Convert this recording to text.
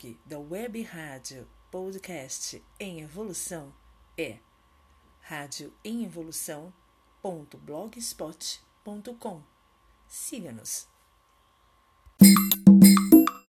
blog da Web Rádio Podcast em Evolução é radioemevolução.blogspot.com. Siga-nos.